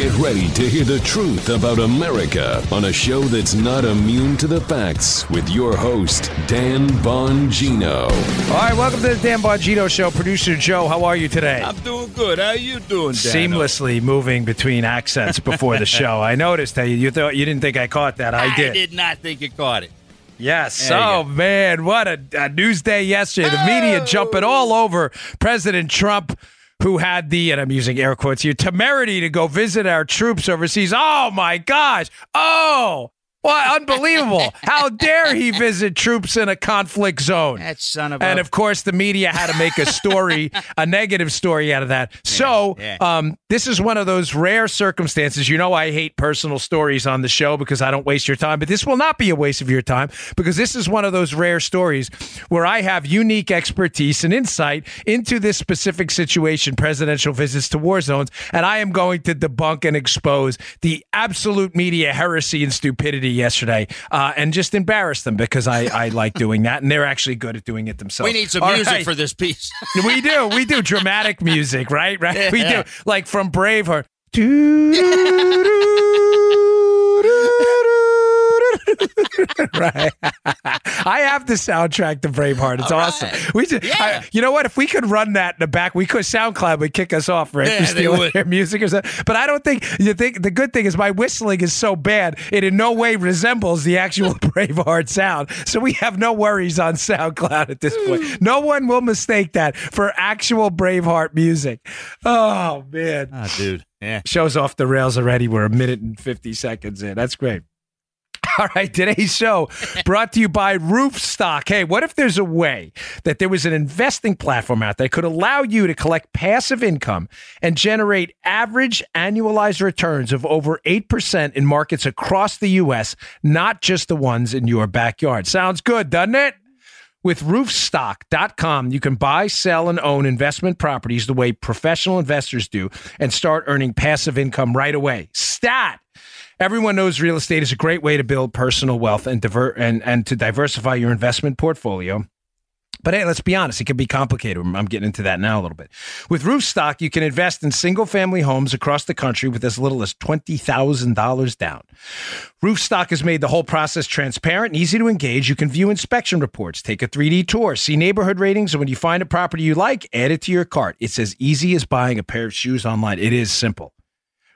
Get ready to hear the truth about America on a show that's not immune to the facts with your host, Dan Bongino. All right, welcome to the Dan Bongino Show. Producer Joe, how are you today? I'm doing good. How are you doing, Dan? Seamlessly moving between accents before the show. I noticed that you, you thought you didn't think I caught that. I did. I did not think you caught it. Yes. There Oh man, what a, a news day yesterday. The media oh. jumping all over President Trump, who had the, and I'm using air quotes here, temerity to go visit our troops overseas. Oh my gosh. Oh. What unbelievable. How dare he visit troops in a conflict zone? That son of a And a. of course, the media had to make a story, a negative story out of that. So, yeah. um, this is one of those rare circumstances. You know, I hate personal stories on the show because I don't waste your time, but this will not be a waste of your time because this is one of those rare stories where I have unique expertise and insight into this specific situation presidential visits to war zones. And I am going to debunk and expose the absolute media heresy and stupidity yesterday uh, and just embarrass them because I, I like doing that. And they're actually good at doing it themselves. we need some All music right. for this piece. We do. We do dramatic music, right? Right. We do. Like from Braveheart. right. I have the soundtrack to Braveheart. It's All awesome. right. We just, Yeah. I- you know what? If we could run that in the back, we could. SoundCloud would kick us off, right? Yeah, for stealing their music or something. But I don't think you think the good thing is my whistling is so bad it in no way resembles the actual Braveheart sound. So we have no worries on SoundCloud at this point. Hmm. No one will mistake that for actual Braveheart music. Oh man. oh, dude. Yeah. Show's off the rails already. We're a minute and 50 seconds in. That's great. All right, today's show brought to you by Roofstock. Hey, what if there's a way that there was an investing platform out there that could allow you to collect passive income and generate average annualized returns of over 8% in markets across the U.S., not just the ones in your backyard? Sounds good, doesn't it? With roofstock.com, you can buy, sell, and own investment properties the way professional investors do and start earning passive income right away. Stat! Everyone knows real estate is a great way to build personal wealth and diver- and, and to diversify your investment portfolio. But hey, let's be honest, it can be complicated. I'm getting into that now a little bit. With Roofstock, you can invest in single family homes across the country with as little as $20,000 down. Roofstock has made the whole process transparent and easy to engage. You can view inspection reports, take a 3D tour, see neighborhood ratings, and when you find a property you like, add it to your cart. It's as easy as buying a pair of shoes online. It is simple.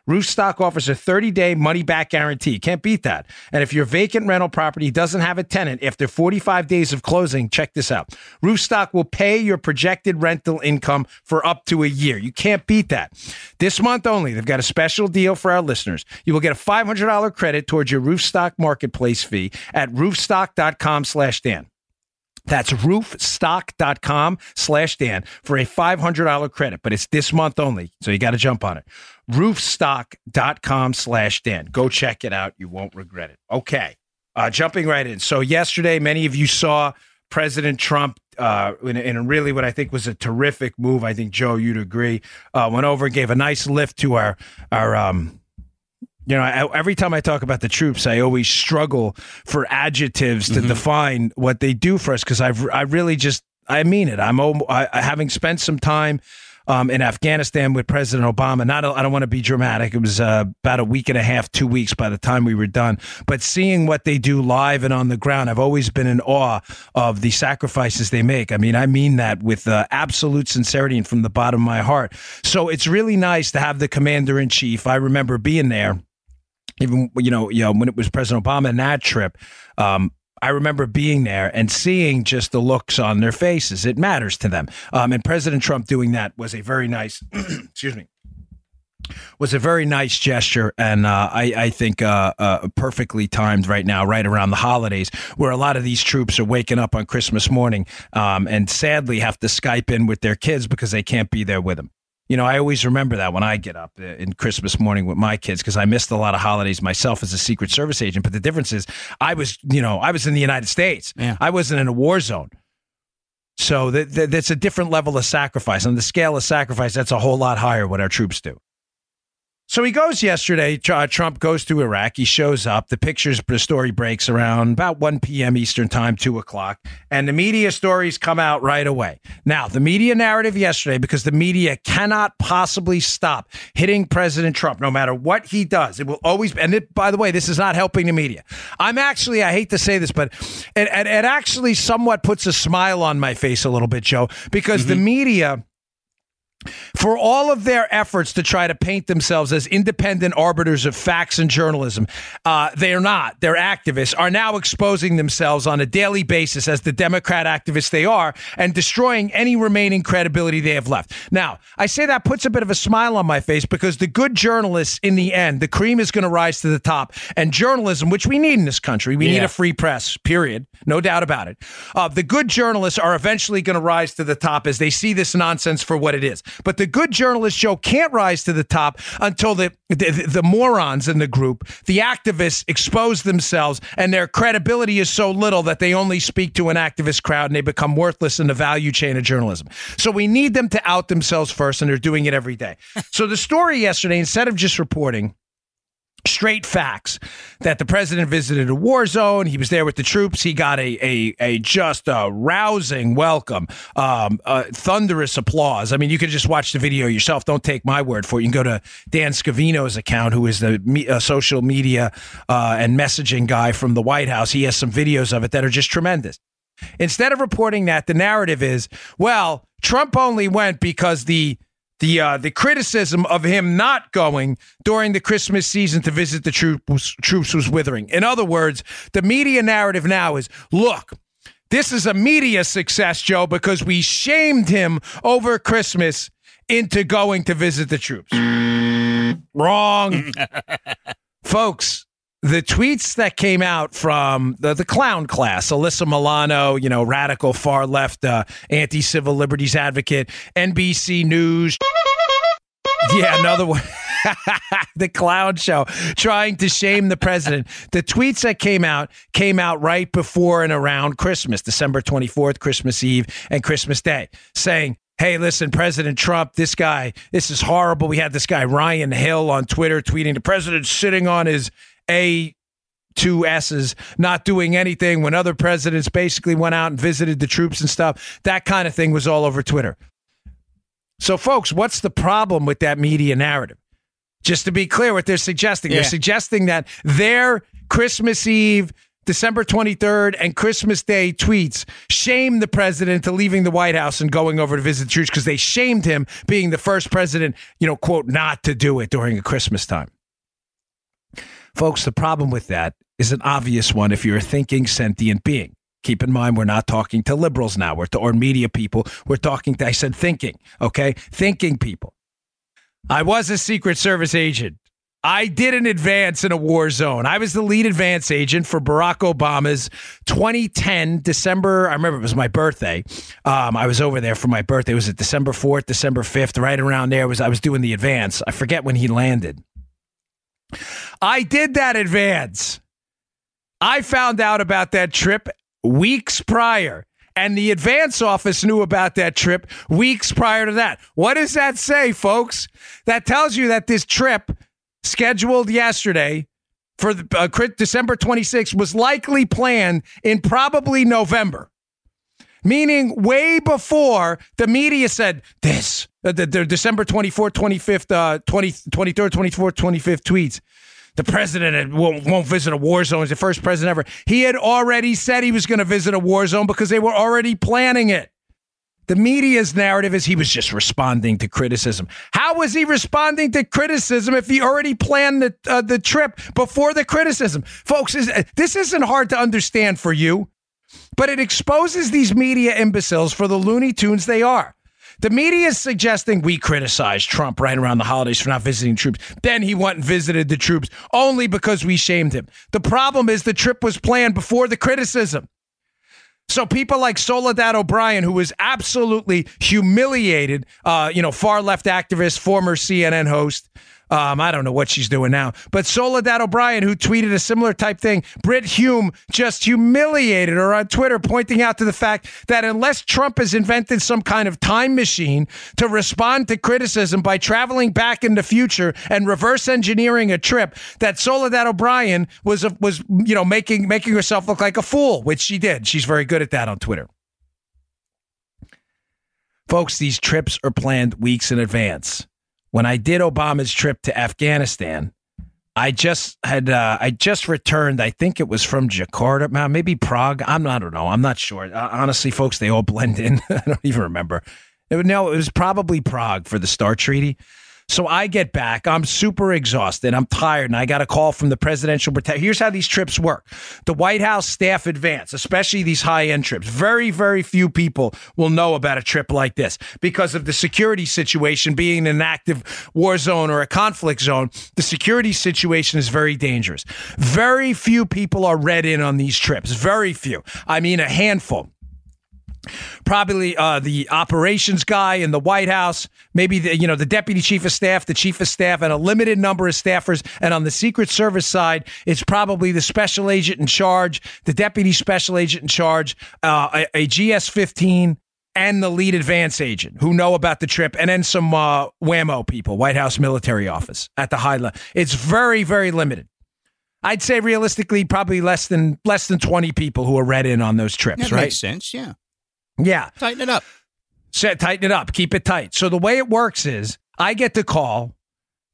Roofstock offers a 30 day money back guarantee. Can't beat that. And if your vacant rental property doesn't have a tenant after 45 days of closing, check this out. Roofstock will pay your projected rental income for up to a year. You can't beat that. This month only, they've got a special deal for our listeners. You will get a $500 credit towards your Roofstock marketplace fee at roofstock.com slash Dan. That's roofstock.com slash Dan for a $500 credit, but it's this month only. So you got to jump on it. Roofstock.com slash Dan. Go check it out. You won't regret it. Okay. Uh, jumping right in. So yesterday, many of you saw President Trump uh, in, in really what I think was a terrific move. I think Joe, you'd agree. Uh, went over and gave a nice lift to our our um, you know, I, every time I talk about the troops, I always struggle for adjectives to define what they do for us because I've I really just I mean it. I'm I- having spent some time um, in Afghanistan with President Obama. Not I don't want to be dramatic. It was uh, about a week and a half, two weeks by the time we were done. But seeing what they do live and on the ground, I've always been in awe of the sacrifices they make. I mean, I mean that with uh, absolute sincerity and from the bottom of my heart. So it's really nice to have the commander in chief. I remember being there even you know, you know, when it was President Obama and that trip, um, I remember being there and seeing just the looks on their faces. It matters to them. Um, and President Trump doing that was a very nice, excuse me, was a very nice gesture, and uh, I, I think uh, uh, perfectly timed right now, right around the holidays, where a lot of these troops are waking up on Christmas morning, um, and sadly have to Skype in with their kids because they can't be there with them. You know, I always remember that when I get up uh, in Christmas morning with my kids because I missed a lot of holidays myself as a Secret Service agent. But the difference is, I was, you know, I was in the United States. Yeah. I wasn't in a war zone. So that, that, that's a different level of sacrifice. On the scale of sacrifice, that's a whole lot higher what our troops do. So he goes yesterday. uh, Trump goes to Iraq. He shows up. The pictures, the story breaks around about 1 p.m. Eastern time, 2 o'clock. And the media stories come out right away. Now, the media narrative yesterday, because the media cannot possibly stop hitting President Trump no matter what he does. It will always, and it, by the way, this is not helping the media. I'm actually, I hate to say this, but it, it, it actually somewhat puts a smile on my face a little bit, Joe, because the media for all of their efforts to try to paint themselves as independent arbiters of facts and journalism, uh, they are not. They're activists are now exposing themselves on a daily basis as the Democrat activists they are and destroying any remaining credibility they have left. Now, I say that puts a bit of a smile on my face because the good journalists, in the end, the cream is going to rise to the top. And journalism, which we need in this country, we need a free press, period. No doubt about it. Uh, the good journalists are eventually going to rise to the top as they see this nonsense for what it is. But the good journalist Joe, can't rise to the top until the, the, the morons in the group, the activists, expose themselves and their credibility is so little that they only speak to an activist crowd and they become worthless in the value chain of journalism. So we need them to out themselves first, and they're doing it every day. so the story yesterday, instead of just reporting, straight facts that the president visited a war zone. He was there with the troops. He got a a, a just a rousing welcome, um, thunderous applause. I mean, you can just watch the video yourself. Don't take my word for it. You can go to Dan Scavino's account, who is the me, uh, social media uh, and messaging guy from the White House. He has some videos of it that are just tremendous. Instead of reporting that, the narrative is, well, Trump only went because the the uh, the criticism of him not going during the Christmas season to visit the troops troops was withering. In other words, the media narrative now is, look, this is a media success, Joe, because we shamed him over Christmas into going to visit the troops. Wrong. Folks, the tweets that came out from the, the clown class, Alyssa Milano, you know, radical far left, uh, anti civil liberties advocate, NBC News. Yeah, another one. the clown show trying to shame the president. The tweets that came out came out right before and around Christmas, December 24th, Christmas Eve, and Christmas Day, saying, Hey, listen, President Trump, this guy, this is horrible. We had this guy, Ryan Hill, on Twitter tweeting the president sitting on his A two S's, not doing anything when other presidents basically went out and visited the troops and stuff. That kind of thing was all over Twitter. So, folks, what's the problem with that media narrative? Just to be clear, what they're suggesting, Yeah. they're suggesting that their Christmas Eve, December 23rd, and Christmas Day tweets shame the president to leaving the White House and going over to visit the troops because they shamed him being the first president, you know, quote, not to do it during a Christmas time. Folks, the problem with that is an obvious one if you're a thinking, sentient being. Keep in mind, we're not talking to liberals now, we're to, or media people. We're talking to, I said thinking, okay? Thinking people. I was a Secret Service agent. I did an advance in a war zone. I was the lead advance agent for Barack Obama's 2010 December. I remember it was my birthday. Um, I was over there for my birthday. Was it December 4th, December 5th, right around there. Was I was doing the advance. I forget when he landed. I did that advance. I found out about that trip weeks prior. And the advance office knew about that trip weeks prior to that. What does that say, folks? That tells you that this trip scheduled yesterday for the, uh, December 26th was likely planned in probably November. Meaning, way before the media said this, uh, the, the December 24th, 25th, uh, 20, 23rd, 24th, 25th tweets. The president won't, won't visit a war zone. He's the first president ever. He had already said he was going to visit a war zone because they were already planning it. The media's narrative is he was just responding to criticism. How was he responding to criticism if he already planned the, uh, the trip before the criticism? Folks, is, this isn't hard to understand for you, but it exposes these media imbeciles for the Looney Tunes they are. The media is suggesting we criticized Trump right around the holidays for not visiting troops. Then he went and visited the troops only because we shamed him. The problem is the trip was planned before the criticism. So people like Soledad O'Brien, who was absolutely humiliated, uh, you know, far left activist, former CNN host, Um, I don't know what she's doing now. But Soledad O'Brien, who tweeted a similar type thing, Brit Hume just humiliated her on Twitter, pointing out to the fact that unless Trump has invented some kind of time machine to respond to criticism by traveling back in the future and reverse engineering a trip, that Soledad O'Brien was was you know making making herself look like a fool, which she did. She's very good at that on Twitter. Folks, these trips are planned weeks in advance. When I did Obama's trip to Afghanistan, I just had uh, I just returned. I think it was from Jakarta, maybe Prague. I'm not, I don't know. I'm not sure. Uh, honestly, folks, they all blend in. I don't even remember. It, no, it was probably Prague for the START treaty. So I get back. I'm super exhausted. I'm tired, and I got a call from the presidential protect. Here's how these trips work: the White House staff advance, especially these high end trips. Very, very few people will know about a trip like this because of the security situation being an active war zone or a conflict zone. The security situation is very dangerous. Very few people are read in on these trips. Very few. I mean, a handful probably uh, the operations guy in the White House, maybe the you know the deputy chief of staff, the chief of staff, and a limited number of staffers. And on the Secret Service side, it's probably the special agent in charge, the deputy special agent in charge, uh, a, a GS fifteen. And the lead advance agent who know about the trip, and then some uh, WHAMO people, White House Military Office at the high level. It's very, very limited. I'd say realistically, probably less than less than twenty people who are read in on those trips. That right? makes sense. Yeah. Yeah. Tighten it up. Set, tighten it up. Keep it tight. So the way it works is I get the call,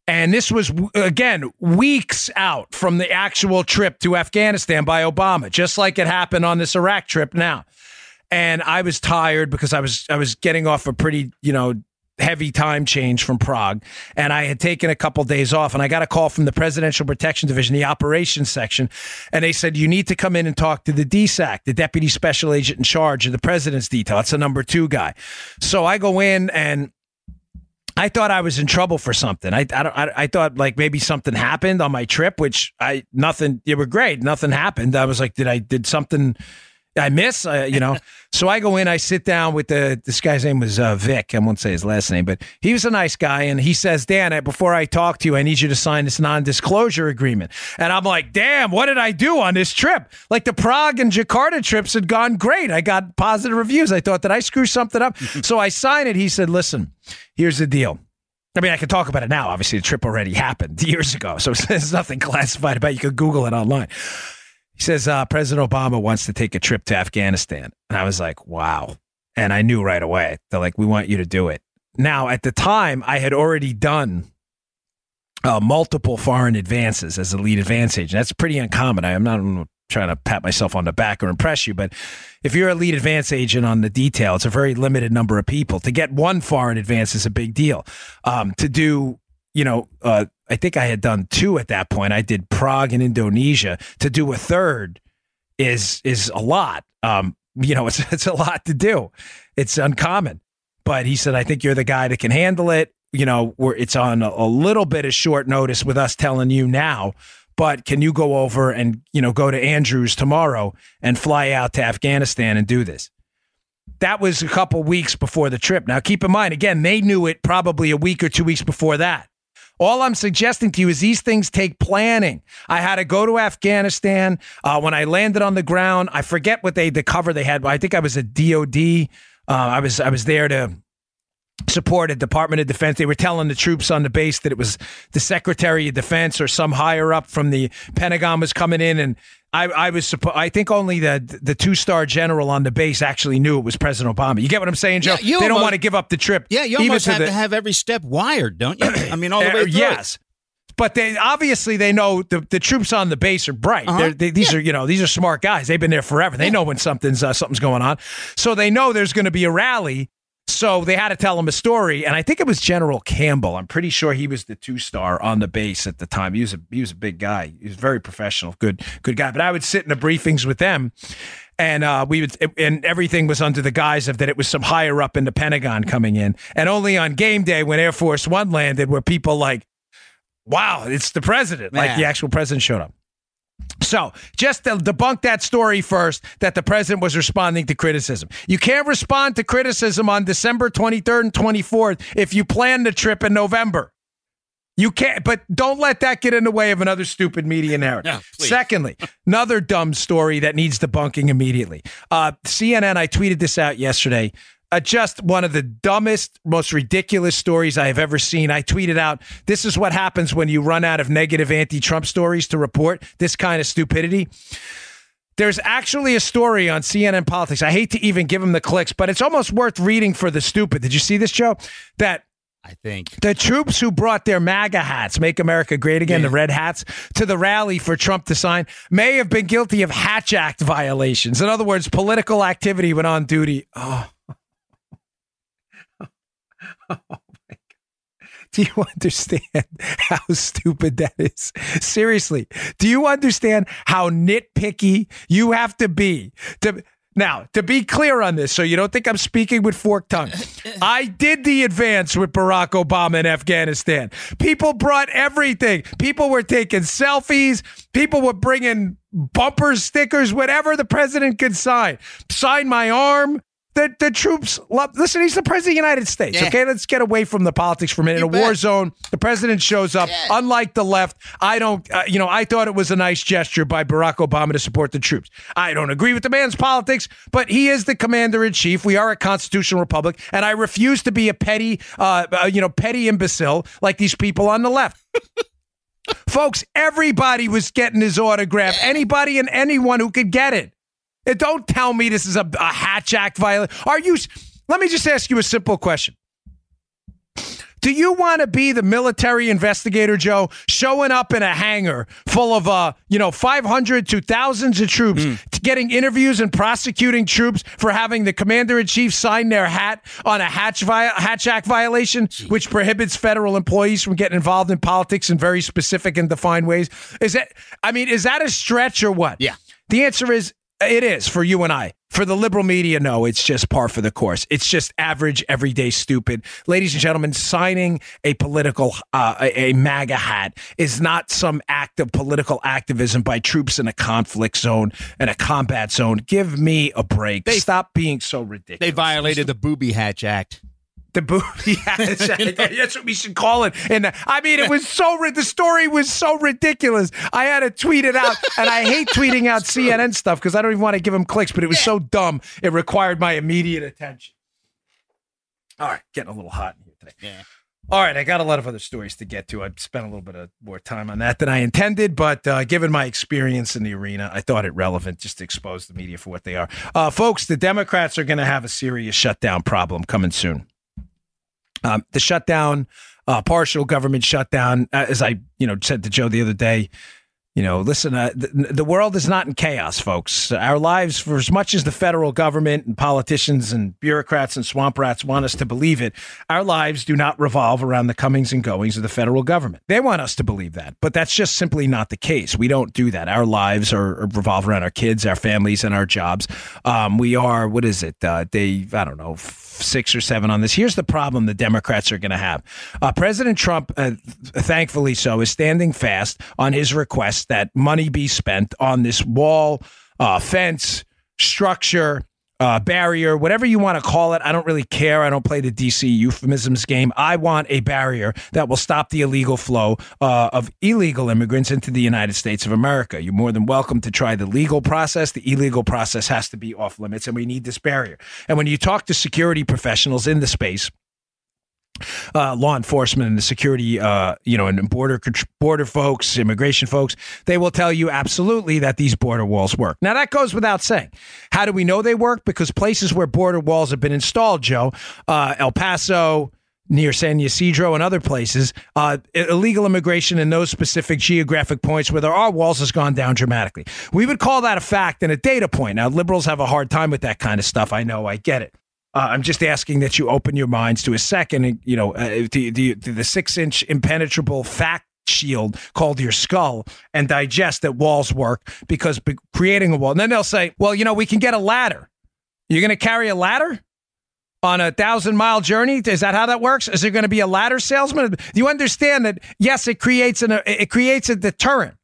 and this was, again, weeks out from the actual trip to Afghanistan by Obama, just like it happened on this Iraq trip now. And I was tired because I was I was getting off a pretty, you know, heavy time change from Prague, and I had taken a couple days off, and I got a call from the Presidential Protection Division, the operations section, and they said you need to come in and talk to the DSAC, the Deputy Special Agent in charge of the President's detail. That's the number two guy. So I go in and. I thought I was in trouble for something. I, I, I, I thought like maybe something happened on my trip, which I nothing. You were great. Nothing happened. I was like, did I did something? I miss, uh, you know. so I go in, I sit down with the this guy's name was uh, Vic. I won't say his last name, but he was a nice guy, and he says, "Dan, before I talk to you, I need you to sign this non-disclosure agreement." And I'm like, "Damn, what did I do on this trip? Like the Prague and Jakarta trips had gone great. I got positive reviews. I thought that I screwed something up, so I signed it." He said, "Listen, here's the deal." I mean, I can talk about it now. Obviously, the trip already happened years ago, so there's nothing classified about. it. You could Google it online. He says uh, President Obama wants to take a trip to Afghanistan. And I was like, wow. And I knew right away. They're like, we want you to do it. Now, at the time, I had already done uh, multiple foreign advances as a lead advance agent. That's pretty uncommon. I am not trying to pat myself on the back or impress you, but if you're a lead advance agent on the detail, it's a very limited number of people. To get one foreign advance is a big deal. Um, to do you know, uh, I think I had done two at that point. I did Prague and Indonesia. To do a third is is a lot. Um, you know, it's it's a lot to do. It's uncommon. But he said, I think you're the guy that can handle it. You know, where it's on a, a little bit of short notice with us telling you now. But can you go over and you know go to Andrews tomorrow and fly out to Afghanistan and do this? That was a couple weeks before the trip. Now, keep in mind, again, they knew it probably a week or two weeks before that. All I'm suggesting to you is these things take planning. I had to go to Afghanistan. Uh, when I landed on the ground, I forget what they the cover they had. I think I was a DOD. Uh, I was I was there to support a Department of Defense. They were telling the troops on the base that it was the Secretary of Defense or some higher up from the Pentagon was coming in and I, I was supposed. I think only the the two star general on the base actually knew it was President Obama. You get what I'm saying, Joe? Yeah, they don't want to give up the trip. Yeah, you almost have the, to have every step wired, don't you? I mean, all the way through. yes. But they obviously they know the, the troops on the base are bright. Uh-huh. They, these yeah. are you know these are smart guys. They've been there forever. They yeah. know when something's uh, something's going on, so they know there's going to be a rally so they had to tell him a story, and I think it was General Campbell. I'm pretty sure he was the two star on the base at the time. He was a he was a big guy. He was very professional, good good guy. But I would sit in the briefings with them, and uh, we would and everything was under the guise of that it was some higher up in the Pentagon coming in, and only on game day when Air Force One landed were people like, "Wow, it's the president!" Man. Like the actual president showed up. So, just to debunk that story first that the president was responding to criticism. You can't respond to criticism on December 23rd and 24th if you plan the trip in November. You can't, but don't let that get in the way of another stupid media narrative. No. Secondly, another dumb story that needs debunking immediately. Uh, CNN, I tweeted this out yesterday. Uh, just one of the dumbest, most ridiculous stories I have ever seen. I tweeted out, This is what happens when you run out of negative anti Trump stories to report this kind of stupidity. There's actually a story on CNN Politics. I hate to even give them the clicks, but it's almost worth reading for the stupid. Did you see this, Joe? That I think. the troops who brought their MAGA hats, Make America Great Again, Yeah. the red hats, to the rally for Trump to sign, may have been guilty of Hatch Act violations. In other words, political activity when on duty. Oh. Oh my God. Do you understand how stupid that is? Seriously, do you understand how nitpicky you have to be to now to be clear on this so you don't think I'm speaking with forked tongue. I did the advance with Barack Obama in Afghanistan. People brought everything. People were taking selfies, people were bringing bumpers, stickers, whatever the president could sign. Sign my arm. The, the troops love. Listen, he's the president of the United States. Yeah. Okay, let's get away from the politics for a minute. You In a war zone, the president shows up. Yeah. Unlike the left, I don't. Uh, you know, I thought it was a nice gesture by Barack Obama to support the troops. I don't agree with the man's politics, but he is the commander in chief. We are a constitutional republic, and I refuse to be a petty, uh, uh, you know, petty imbecile like these people on the left. Folks, everybody was getting his autograph. Anybody and anyone who could get it. And don't tell me this is a, a Hatch Act violation. Are you? Let me just ask you a simple question. Do you want to be the military investigator, Joe, showing up in a hangar full of, uh, you know, 500 to thousands of troops, t- getting interviews and prosecuting troops for having the commander in chief sign their hat on a Hatch, vi- Hatch Act violation, which prohibits federal employees from getting involved in politics in very specific and defined ways? Is that, I mean, is that a stretch or what? Yeah. The answer is it is for you and I. For the liberal media, no, it's just par for the course. It's just average, everyday stupid. Ladies and gentlemen, signing a political, uh, a, a MAGA hat is not some act of political activism by troops in a conflict zone and a combat zone. Give me a break. They- Stop being so ridiculous. They violated the Booby Hatch Act. The booby. Yeah, that's, what we should call it. And I mean, it was so ri- the story was so ridiculous. I had to tweet it out, and I hate tweeting out CNN stuff because I don't even want to give them clicks. But it was so dumb, it required my immediate attention. All right, getting a little hot in here today. Yeah. All right, I got a lot of other stories to get to. I spent a little bit of more time on that than I intended, but uh, given my experience in the arena, I thought it relevant just to expose the media for what they are. Uh, folks, the Democrats are going to have a serious shutdown problem coming soon. Um, the shutdown, uh, partial government shutdown, uh, as I you know said to Joe the other day. You know, listen, uh, the, the world is not in chaos, folks. Our lives, for as much as the federal government and politicians and bureaucrats and swamp rats want us to believe it, our lives do not revolve around the comings and goings of the federal government. They want us to believe that, but that's just simply not the case. We don't do that. Our lives are, are revolve around our kids, our families, and our jobs. Um, we are, what is it? Uh, they, I don't know, six or seven on this. Here's the problem the Democrats are going to have. Uh, President Trump, uh, thankfully so, is standing fast on his request that money be spent on this wall, uh, fence, structure. Uh, barrier, whatever you want to call it. I don't really care. I don't play the DC euphemisms game. I want a barrier that will stop the illegal flow uh, of illegal immigrants into the United States of America. You're more than welcome to try the legal process. The illegal process has to be off limits, and we need this barrier. And when you talk to security professionals in the space, uh, law enforcement and the security, uh, you know, and border border folks, immigration folks, they will tell you absolutely that these border walls work. Now that goes without saying. How do we know they work? Because places where border walls have been installed, Joe, uh, El Paso. Near San Ysidro and other places, uh, illegal immigration in those specific geographic points where there are walls has gone down dramatically. We would call that a fact and a data point. Now, liberals have a hard time with that kind of stuff. I know, I get it. Uh, I'm just asking that you open your minds to a second, you know, uh, to, to, to the six inch impenetrable fact shield called your skull and digest that walls work because be- creating a wall. And then they'll say, well, you know, we can get a ladder. You're going to carry a ladder on a thousand mile journey? Is that how that works? Is there going to be a ladder salesman? Do you understand that? Yes, it creates an it creates a deterrent.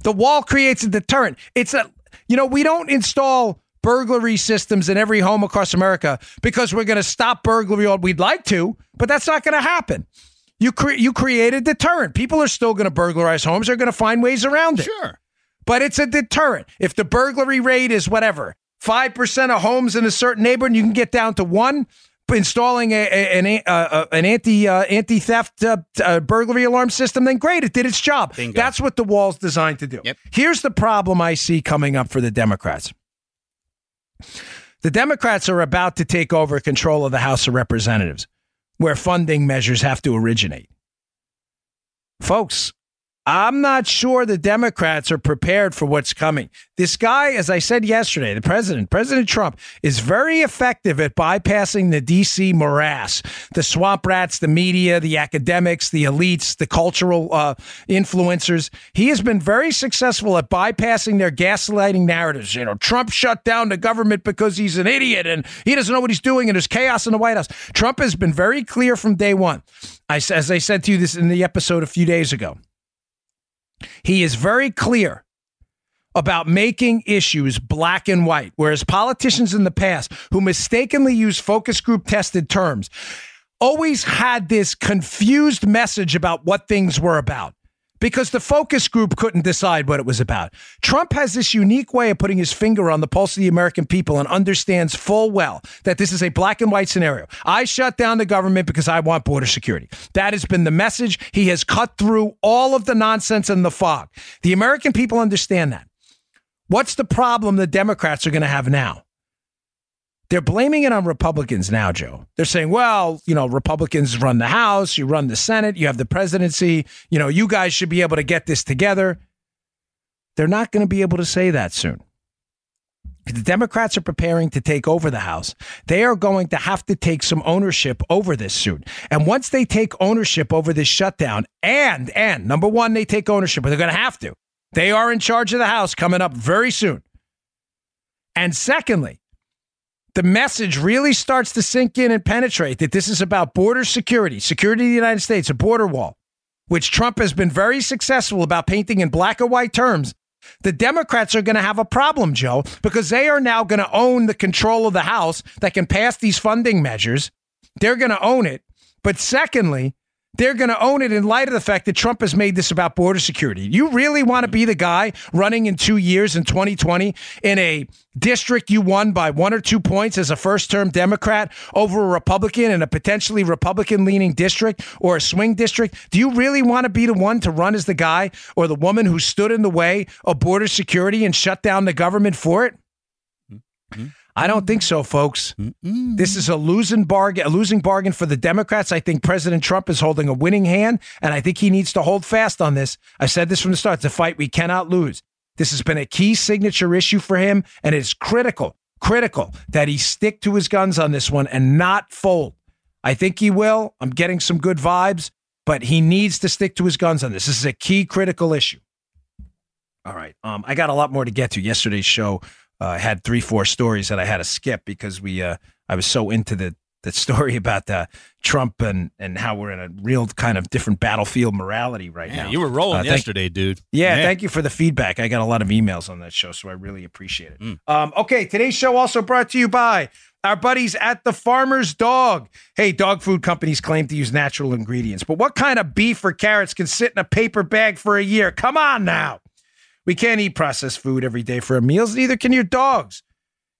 The wall creates a deterrent. It's a you know we don't install burglary systems in every home across America because we're going to stop burglary. Or we'd like to, but that's not going to happen. You cre- you create a deterrent. People are still going to burglarize homes. They're going to find ways around it. Sure. But it's a deterrent. If the burglary rate is whatever, 5% of homes in a certain neighborhood, you can get down to one installing a, a, an, uh, an anti uh, anti theft uh, uh, burglary alarm system, then great, it did its job. Bingo. That's what the wall's designed to do. Yep. Here's the problem I see coming up for the Democrats. The Democrats are about to take over control of the House of Representatives, where funding measures have to originate. Folks, I'm not sure the Democrats are prepared for what's coming. This guy, as I said yesterday, the president, President Trump, is very effective at bypassing the DC morass, the swamp rats, the media, the academics, the elites, the cultural uh, influencers. He has been very successful at bypassing their gaslighting narratives. You know, Trump shut down the government because he's an idiot and he doesn't know what he's doing and there's chaos in the White House. Trump has been very clear from day one. I, as I said to you this in the episode a few days ago. He is very clear about making issues black and white, whereas politicians in the past who mistakenly use focus group tested terms always had this confused message about what things were about because the focus group couldn't decide what it was about. Trump has this unique way of putting his finger on the pulse of the American people and understands full well that this is a black and white scenario. I shut down the government because I want border security. That has been the message. He has cut through all of the nonsense and the fog. The American people understand that. What's the problem the Democrats are going to have now? They're blaming it on Republicans now, Joe. They're saying, well, you know, Republicans run the House, you run the Senate, you have the presidency, you know, you guys should be able to get this together. They're not going to be able to say that soon. The Democrats are preparing to take over the House. They are going to have to take some ownership over this soon. And once they take ownership over this shutdown, and, and number one, they take ownership, but they're going to have to. They are in charge of the House coming up very soon. And secondly, the message really starts to sink in and penetrate that this is about border security, security of the United States, a border wall, which Trump has been very successful about painting in black and white terms. The Democrats are going to have a problem, Joe, because they are now going to own the control of the House that can pass these funding measures. They're going to own it. But secondly, they're going to own it in light of the fact that Trump has made this about border security. You really want to be the guy running in two years in 2020 in a district you won by one or two points as a first term Democrat over a Republican in a potentially Republican leaning district or a swing district? Do you really want to be the one to run as the guy or the woman who stood in the way of border security and shut down the government for it? Mm-hmm. I don't think so, folks. Mm-mm. This is a losing bargain, a losing bargain for the Democrats. I think President Trump is holding a winning hand, and I think he needs to hold fast on this. I said this from the start: it's a fight we cannot lose. This has been a key signature issue for him, and it's critical, critical that he stick to his guns on this one and not fold. I think he will. I'm getting some good vibes, but he needs to stick to his guns on this. This is a key, critical issue. All right. Um, I got a lot more to get to. Yesterday's show uh, had three, four stories that I had to skip because we, uh, I was so into the the story about uh, Trump and and how we're in a real kind of different battlefield morality right yeah, now. You were rolling Uh, thank- yesterday, dude. Yeah, thank you for the feedback. I got a lot of emails on that show, so I really appreciate it. Mm. Um, okay, today's show also brought to you by our buddies at the Farmer's Dog. Hey, dog food companies claim to use natural ingredients, but what kind of beef or carrots can sit in a paper bag for a year? Come on now. We can't eat processed food every day for our meals, neither can your dogs.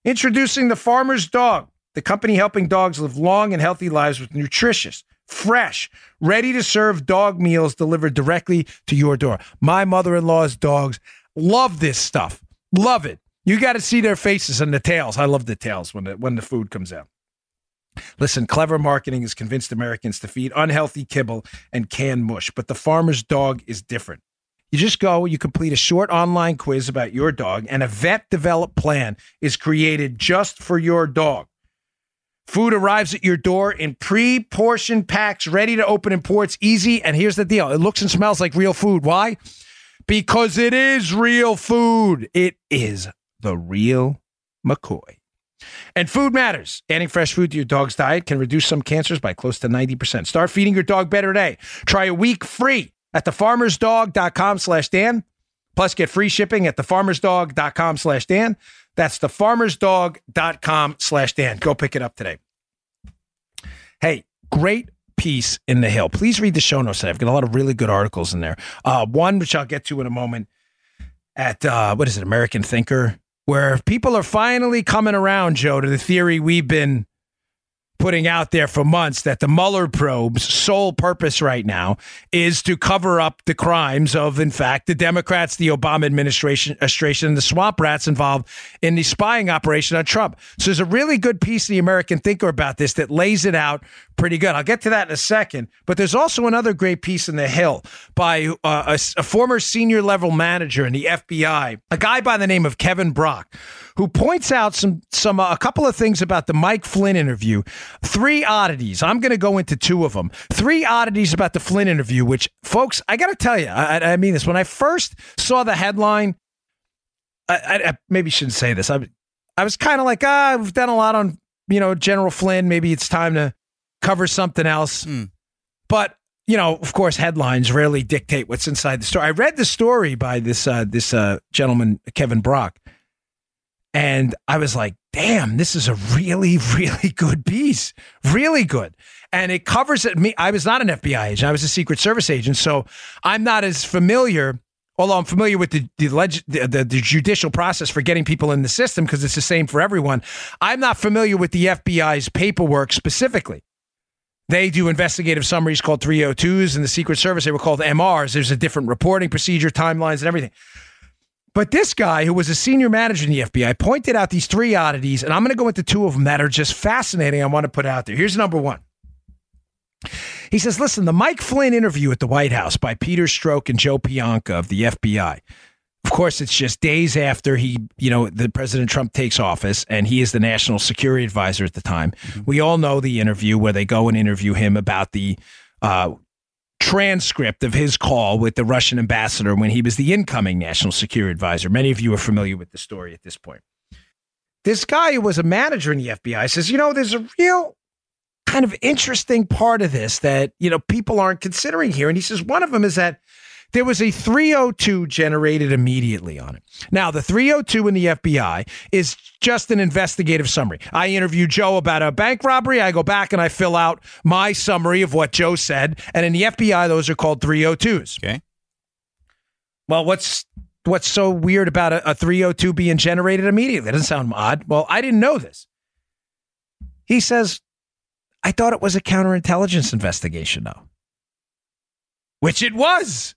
Introducing the Farmer's Dog, the company helping dogs live long and healthy lives with nutritious, fresh, ready to serve dog meals delivered directly to your door. My mother in law's dogs love this stuff. Love it. You got to see their faces and the tails. I love the tails when the, when the food comes out. Listen, clever marketing has convinced Americans to feed unhealthy kibble and canned mush, but the farmer's dog is different. You just go, you complete a short online quiz about your dog, and a vet developed plan is created just for your dog. Food arrives at your door in pre portioned packs, ready to open and pour. It's easy. And here's the deal it looks and smells like real food. Why? Because it is real food. It is the real McCoy. And food matters. Adding fresh food to your dog's diet can reduce some cancers by close to 90%. Start feeding your dog better today. Try a week free at thefarmersdog.com slash Dan. Plus, get free shipping at thefarmersdog.com slash Dan. That's thefarmersdog.com slash Dan. Go pick it up today. Hey, great piece in the Hill. Please read the show notes. I've got a lot of really good articles in there. Uh, one which I'll get to in a moment at uh, what is it, American Thinker, where people are finally coming around, Joe, to the theory we've been putting out there for months that the Mueller probe's sole purpose right now is to cover up the crimes of, in fact, the Democrats, the Obama administration, administration and the swamp rats involved in the spying operation on Trump. So there's a really good piece in the American Thinker about this that lays it out pretty good. I'll get to that in a second. But there's also another great piece in The Hill by uh, a, a former senior level manager in the FBI, a guy by the name of Kevin Brock who points out some some uh, a couple of things about the Mike Flynn interview. Three oddities. I'm going to go into two of them. Three oddities about the Flynn interview, which folks, I got to tell you, I, I, mean this. When I first saw the headline, I, I maybe shouldn't say this. I I was kind of like, ah, we've done a lot on you know General Flynn. Maybe it's time to cover something else. Mm. But you know, of course, headlines rarely dictate what's inside the story. I read the story by this uh, this uh, gentleman, Kevin Brock, and I was like, damn, this is a really, really good piece. Really good. And it covers it. Me, I was not an FBI agent. I was a Secret Service agent. So I'm not as familiar, although I'm familiar with the, the, leg, the, the, the judicial process for getting people in the system because it's the same for everyone. I'm not familiar with the FBI's paperwork specifically. They do investigative summaries called 302s. In the Secret Service, they were called MRs. There's a different reporting procedure, timelines, and everything. But this guy, who was a senior manager in the FBI, pointed out these three oddities, and I'm going to go into two of them that are just fascinating. I want to put out there. Here's number one. He says, listen, the Mike Flynn interview at the White House by Peter Strzok and Joe Pientka of the FBI. Of course, it's just days after he, you know, the President Trump takes office and he is the national security advisor at the time. Mm-hmm. We all know the interview where they go and interview him about the uh, transcript of his call with the Russian ambassador when he was the incoming national security advisor. Many of you are familiar with the story at this point. This guy who was a manager in the FBI says, you know, there's a real kind of interesting part of this that, you know, people aren't considering here. And he says one of them is that there was a 302 generated immediately on it. Now, the 302 in the FBI is just an investigative summary. I interview Joe about a bank robbery. I go back and I fill out my summary of what Joe said. And in the FBI, those are called 302s. Okay. Well, what's what's so weird about a, a 302 being generated immediately? That doesn't sound odd. Well, I didn't know this. He says, I thought it was a counterintelligence investigation, though. Which it was.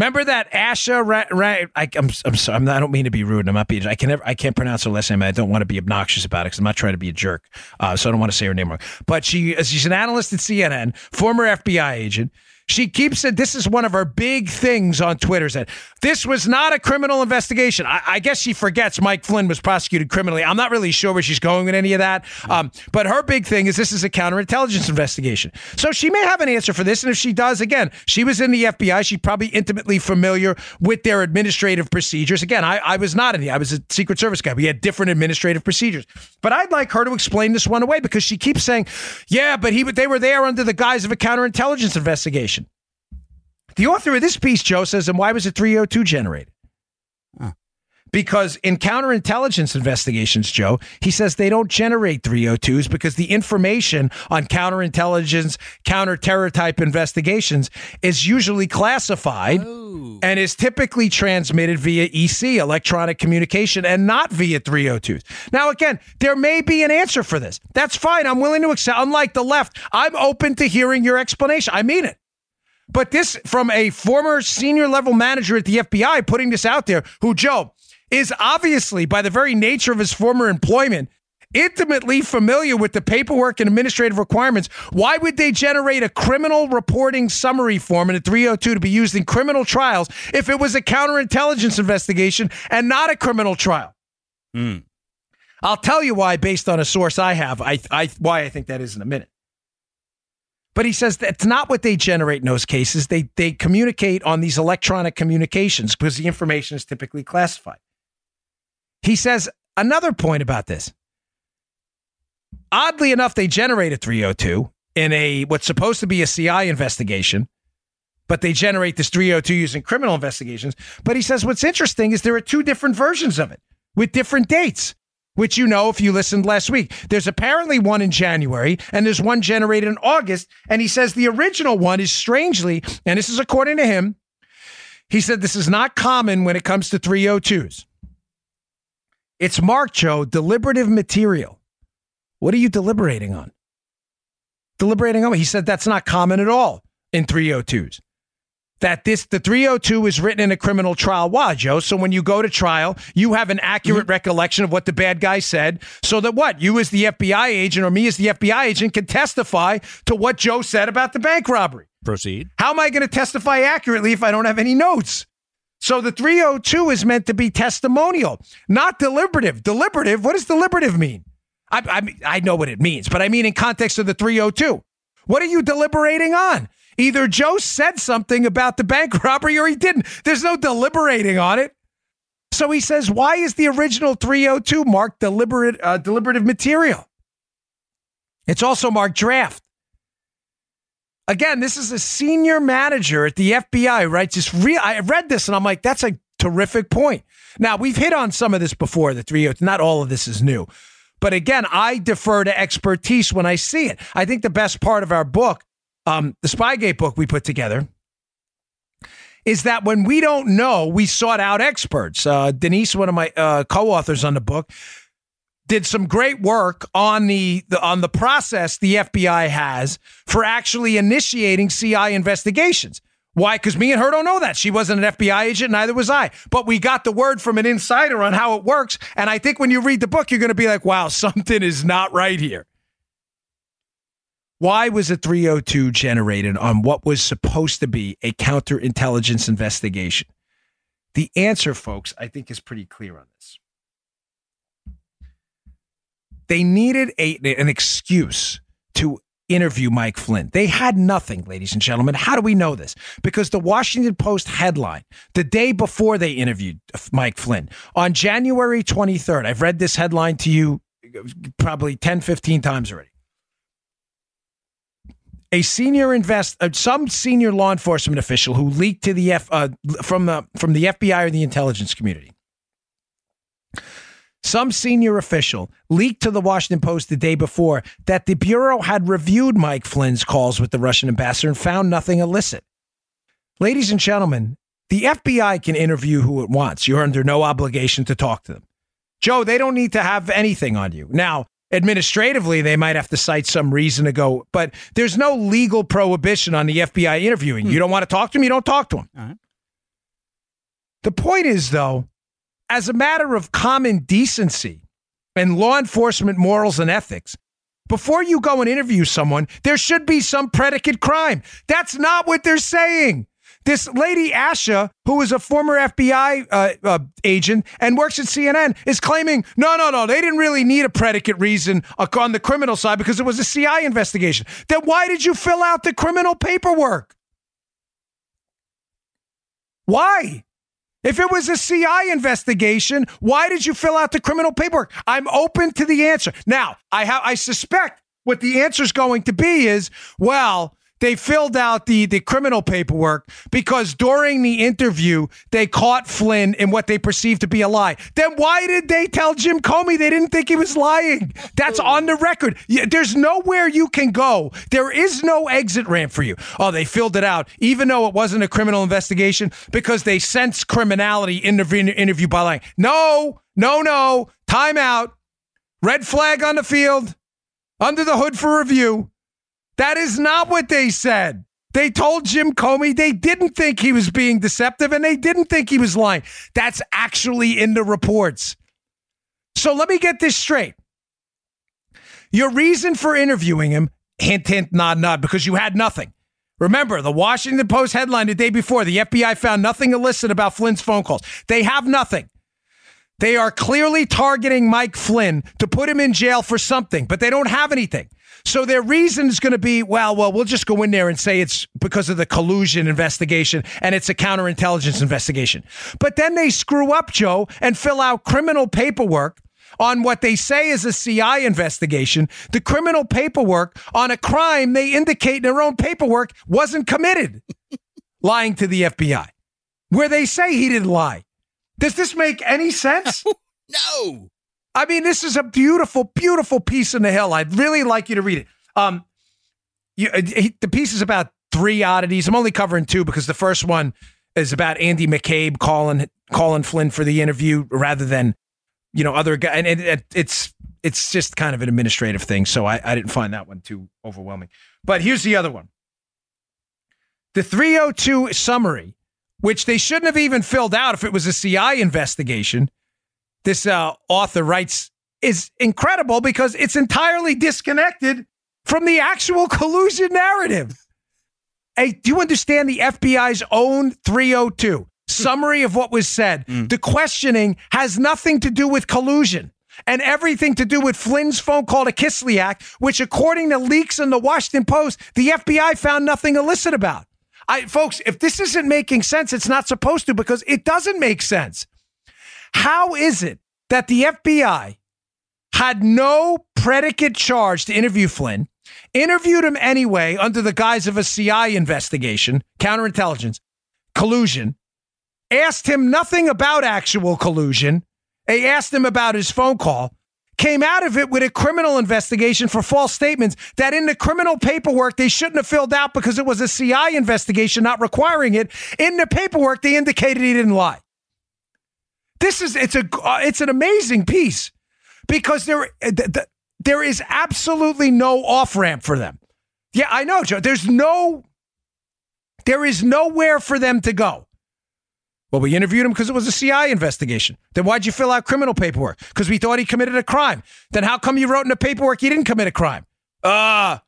Remember that Asha? Ra- Ra- I, am I'm, I'm sorry. I'm not, I don't mean to be rude. I'm not being. I can never. I can't pronounce her last name. I don't want to be obnoxious about it because I'm not trying to be a jerk. Uh, so I don't want to say her name wrong. But she she's an analyst at CNN, former FBI agent. She keeps it. This is one of her big things on Twitter. Said this was not a criminal investigation. I, I, guess she forgets Mike Flynn was prosecuted criminally. I'm not really sure where she's going with any of that. Um, but her big thing is this is a counterintelligence investigation. So she may have an answer for this. And if she does, again, she was in the FBI. She's probably intimately familiar with their administrative procedures. Again, I, I was not in the. I was a Secret Service guy. We had different administrative procedures. But I'd like her to explain this one away because she keeps saying, "Yeah, but he they were there under the guise of a counterintelligence investigation." The author of this piece, Joe, says, and why was it 302 generated? Huh. Because in counterintelligence investigations, Joe, he says they don't generate 302s because the information on counterintelligence, counterterror type investigations is usually classified oh. and is typically transmitted via EC, electronic communication, and not via 302s. Now, again, there may be an answer for this. That's fine. I'm willing to accept. Unlike the left, I'm open to hearing your explanation. I mean it. But this from a former senior level manager at the FBI putting this out there, who Joe is obviously, by the very nature of his former employment, intimately familiar with the paperwork and administrative requirements. Why would they generate a criminal reporting summary form in a 302 to be used in criminal trials if it was a counterintelligence investigation and not a criminal trial? Mm. I'll tell you why, based on a source I have, I, I, why I think that is in a minute. But he says that's not what they generate in those cases. They they communicate on these electronic communications because the information is typically classified. He says another point about this. Oddly enough, they generate a 302 in a what's supposed to be a CI investigation, but they generate this 302 using criminal investigations. But he says what's interesting is there are two different versions of it with different dates which you know if you listened last week. There's apparently one in January, and there's one generated in August. And he says the original one is strangely, and this is according to him, he said this is not common when it comes to 302s. It's marked, Joe, deliberative material. What are you deliberating on? Deliberating on? He said that's not common at all in 302s that this the 302 is written in a criminal trial. Why, Joe? So when you go to trial, you have an accurate mm-hmm. recollection of what the bad guy said, so that what you as the FBI agent or me as the FBI agent can testify to what Joe said about the bank robbery. Proceed. How am I going to testify accurately if I don't have any notes? So the 302 is meant to be testimonial, not deliberative. Deliberative. What does deliberative mean? I, I, I know what it means, but I mean in context of the 302. What are you deliberating on? Either Joe said something about the bank robbery or he didn't. There's no deliberating on it. So he says, why is the original 302 marked deliberate, uh, deliberative material? It's also marked draft. Again, this is a senior manager at the FBI, right? Just real. I read this and I'm like, that's a terrific point. Now we've hit on some of this before. The 302. Not all of this is new, but again, I defer to expertise when I see it. I think the best part of our book um, the Spygate book we put together is that when we don't know, we sought out experts. Uh, Denise, one of my uh, co-authors on the book, did some great work on the, the on the process the FBI has for actually initiating CI investigations. Why? Because me and her don't know that. She wasn't an FBI agent, neither was I. But we got the word from an insider on how it works. And I think when you read the book, you're going to be like, wow, something is not right here. Why was a 302 generated on what was supposed to be a counterintelligence investigation? The answer, folks, I think is pretty clear on this. They needed a, an excuse to interview Mike Flynn. They had nothing, ladies and gentlemen. How do we know this? Because the Washington Post headline, the day before they interviewed Mike Flynn, on January 23rd, I've read this headline to you probably 10, 15 times already a senior invest uh, some senior law enforcement official who leaked to the F uh, from the from the FBI or the intelligence community. Some senior official leaked to the Washington Post the day before that the bureau had reviewed Mike Flynn's calls with the Russian ambassador and found nothing illicit. Ladies and gentlemen, the FBI can interview who it wants. You're under no obligation to talk to them. Joe, they don't need to have anything on you. Now, administratively they might have to cite some reason to go but there's no legal prohibition on the fbi interviewing hmm. you don't want to talk to him you don't talk to him right. the point is though as a matter of common decency and law enforcement morals and ethics before you go and interview someone there should be some predicate crime that's not what they're saying this lady Asha, who is a former FBI uh, uh, agent and works at CNN, is claiming no, no, no, they didn't really need a predicate reason on the criminal side because it was a CI investigation. Then why did you fill out the criminal paperwork? Why? If it was a CI investigation, why did you fill out the criminal paperwork? I'm open to the answer. Now, I have I suspect what the answer is going to be is, well, they filled out the, the criminal paperwork because during the interview, they caught Flynn in what they perceived to be a lie. Then why did they tell Jim Comey they didn't think he was lying? That's on the record. There's nowhere you can go. There is no exit ramp for you. Oh, they filled it out, even though it wasn't a criminal investigation because they sense criminality in the interview by lying. No, no, no. Time out. Red flag on the field. Under the hood for review. That is not what they said. They told Jim Comey they didn't think he was being deceptive and they didn't think he was lying. That's actually in the reports. So let me get this straight. Your reason for interviewing him, hint, hint, nod, nod, because you had nothing. Remember, the Washington Post headline the day before the FBI found nothing illicit about Flynn's phone calls. They have nothing. They are clearly targeting Mike Flynn to put him in jail for something, but they don't have anything. So their reason is going to be, well, well, we'll just go in there and say it's because of the collusion investigation and it's a counterintelligence investigation. But then they screw up, Joe, and fill out criminal paperwork on what they say is a CI investigation, the criminal paperwork on a crime they indicate in their own paperwork wasn't committed, lying to the FBI, where they say he didn't lie. Does this make any sense? no. I mean, this is a beautiful, beautiful piece in the Hill. I'd really like you to read it. Um, you, uh, he, the piece is about three oddities. I'm only covering two because the first one is about Andy McCabe calling calling Flynn for the interview rather than you know other guy. And it, it, it's it's just kind of an administrative thing. So I, I didn't find that one too overwhelming. But here's the other one. The 302 summary, which they shouldn't have even filled out if it was a CI investigation. This uh, author writes is incredible because it's entirely disconnected from the actual collusion narrative. Hey, do you understand the FBI's own 302 summary of what was said? Mm. The questioning has nothing to do with collusion and everything to do with Flynn's phone call to Kislyak, which, according to leaks in the Washington Post, the FBI found nothing illicit about. I, folks, if this isn't making sense, it's not supposed to because it doesn't make sense. How is it that the FBI had no predicate charge to interview Flynn, interviewed him anyway under the guise of a CI investigation, counterintelligence, collusion, asked him nothing about actual collusion, they asked him about his phone call, came out of it with a criminal investigation for false statements that in the criminal paperwork they shouldn't have filled out because it was a CI investigation not requiring it. In the paperwork they indicated he didn't lie. This is it's a uh, it's an amazing piece because there uh, there is absolutely no off ramp for them. Yeah, I know, Joe. There's no there is nowhere for them to go. Well, we interviewed him because it was a CI investigation. Then why'd you fill out criminal paperwork? Because we thought he committed a crime. Then how come you wrote in the paperwork he didn't commit a crime? Uh,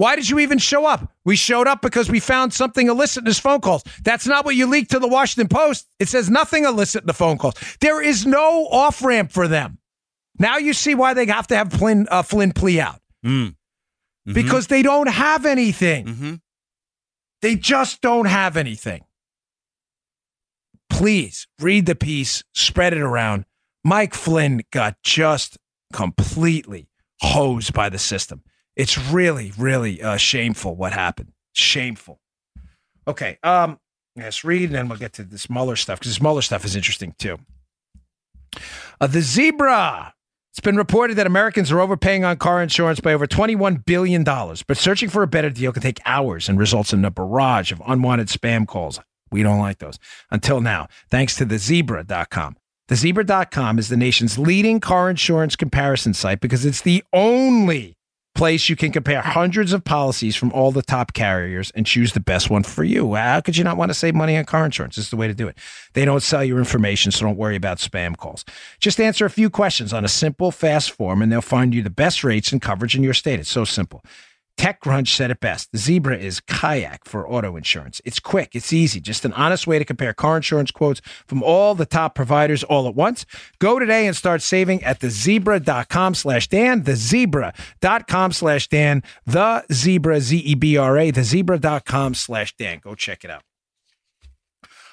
why did you even show up? We showed up because we found something illicit in his phone calls. That's not what you leaked to the Washington Post. It says nothing illicit in the phone calls. There is no off ramp for them. Now you see why they have to have Flynn, uh, Flynn plea out. Mm. Mm-hmm. Because they don't have anything. Mm-hmm. They just don't have anything please read the piece, spread it around. Mike Flynn got just completely hosed by the system. It's really, really uh, shameful what happened. Shameful. Okay. Um, yes, read, and then we'll get to this Mueller stuff because this Mueller stuff is interesting too. Uh, the zebra. It's been reported that Americans are overpaying on car insurance by over $21 billion, but searching for a better deal can take hours and results in a barrage of unwanted spam calls, we don't like those. Until now, thanks to the zebra.com. The zebra.com is the nation's leading car insurance comparison site because it's the only place you can compare hundreds of policies from all the top carriers and choose the best one for you. How could you not want to save money on car insurance? This is the way to do it. They don't sell your information, so don't worry about spam calls. Just answer a few questions on a simple, fast form, and they'll find you the best rates and coverage in your state. It's so simple. TechCrunch said it best. The Zebra is kayak for auto insurance. It's quick, it's easy, just an honest way to compare car insurance quotes from all the top providers all at once. Go today and start saving at thezebra.com slash Dan, thezebra.com slash Dan, the zebra, Z E B R A, thezebra.com slash Dan. Go check it out.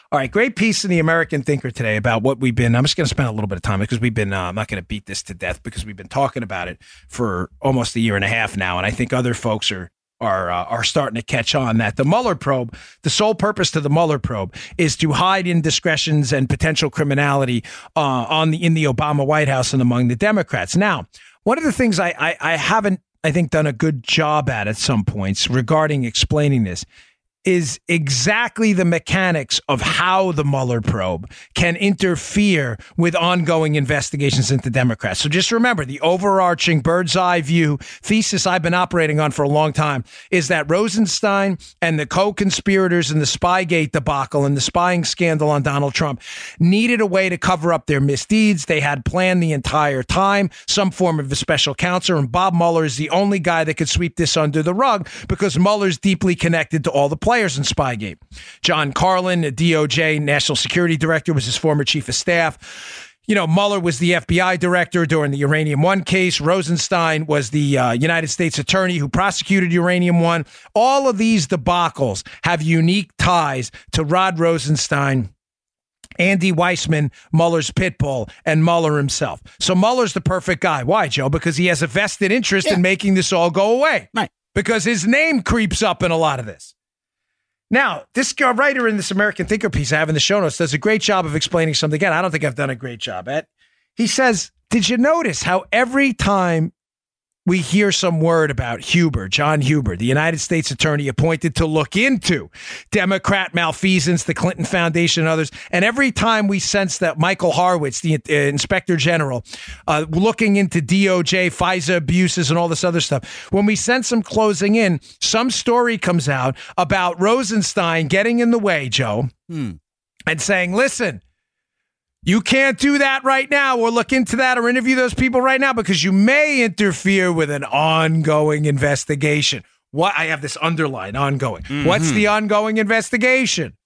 All right, great piece in the American Thinker today about what we've been. I'm just going to spend a little bit of time because we've been. Uh, I'm not going to beat this to death because we've been talking about it for almost a year and a half now, and I think other folks are are uh, are starting to catch on that the Mueller probe, the sole purpose to the Mueller probe is to hide indiscretions and potential criminality uh, on the in the Obama White House and among the Democrats. Now, one of the things I, I, I haven't I think done a good job at at some points regarding explaining this is exactly the mechanics of how the Mueller probe can interfere with ongoing investigations into Democrats. So just remember the overarching bird's eye view thesis I've been operating on for a long time is that Rosenstein and the co conspirators in the Spygate debacle and the spying scandal on Donald Trump needed a way to cover up their misdeeds. They had planned the entire time some form of a special counsel, and Bob Mueller is the only guy that could sweep this under the rug because Mueller's deeply connected to all the players players in Spygate. John Carlin, a DOJ national security director, was his former chief of staff. You know, Mueller was the FBI director during the Uranium One case. Rosenstein was the uh, United States attorney who prosecuted Uranium One. All of these debacles have unique ties to Rod Rosenstein. Andy Weissmann, Mueller's pit bull, and Mueller himself. So Mueller's the perfect guy. Why, Joe? Because he has a vested interest yeah. in making this all go away. Right. Because his name creeps up in a lot of this. Now, this writer in this American Thinker piece I have in the show notes does a great job of explaining something again. I don't think I've done a great job at. He says did you notice how every time we hear some word about Huber, John Huber, the United States attorney appointed to look into Democrat malfeasance, the Clinton Foundation, and others. And every time we sense that Michael Horowitz, the uh, inspector general, uh, looking into DOJ, FISA abuses, and all this other stuff, when we sense them closing in, some story comes out about Rosenstein getting in the way, Joe, Hmm. and saying, listen, you can't do that right now or look into that or interview those people right now because you may interfere with an ongoing investigation. What I have this underline ongoing. What's the ongoing investigation?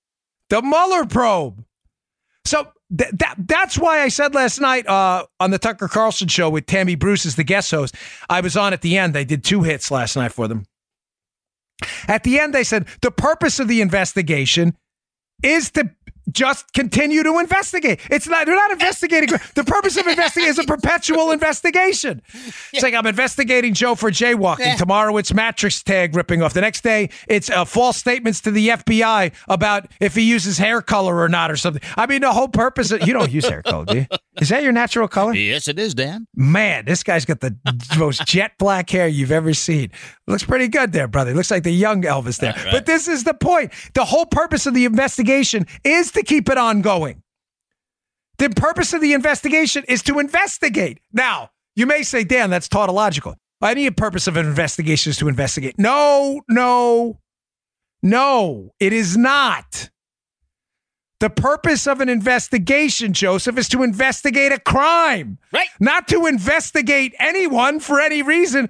The Mueller probe. So th- that that's why I said last night uh, on the Tucker Carlson show with Tammy Bruce as the guest host. I was on at the end. They did two hits last night for them. At the end, they said the purpose of the investigation is to just continue to investigate. It's not they're not investigating. The purpose of investigating is a perpetual investigation. It's like I'm investigating Joe for jaywalking. Tomorrow it's mattress tag ripping off. The next day it's uh, false statements to the FBI about if he uses hair color or not or something. I mean the whole purpose of you don't use hair color, do you? Is that your natural color? Yes, it is, Dan. Man, this guy's got the most jet black hair you've ever seen. Looks pretty good there, brother. Looks like the young Elvis there. Right. But this is the point. The whole purpose of the investigation is to keep it ongoing. The purpose of the investigation is to investigate. Now, you may say, Dan, that's tautological. Any purpose of an investigation is to investigate. No, no, no, it is not. The purpose of an investigation, Joseph, is to investigate a crime, Right. not to investigate anyone for any reason.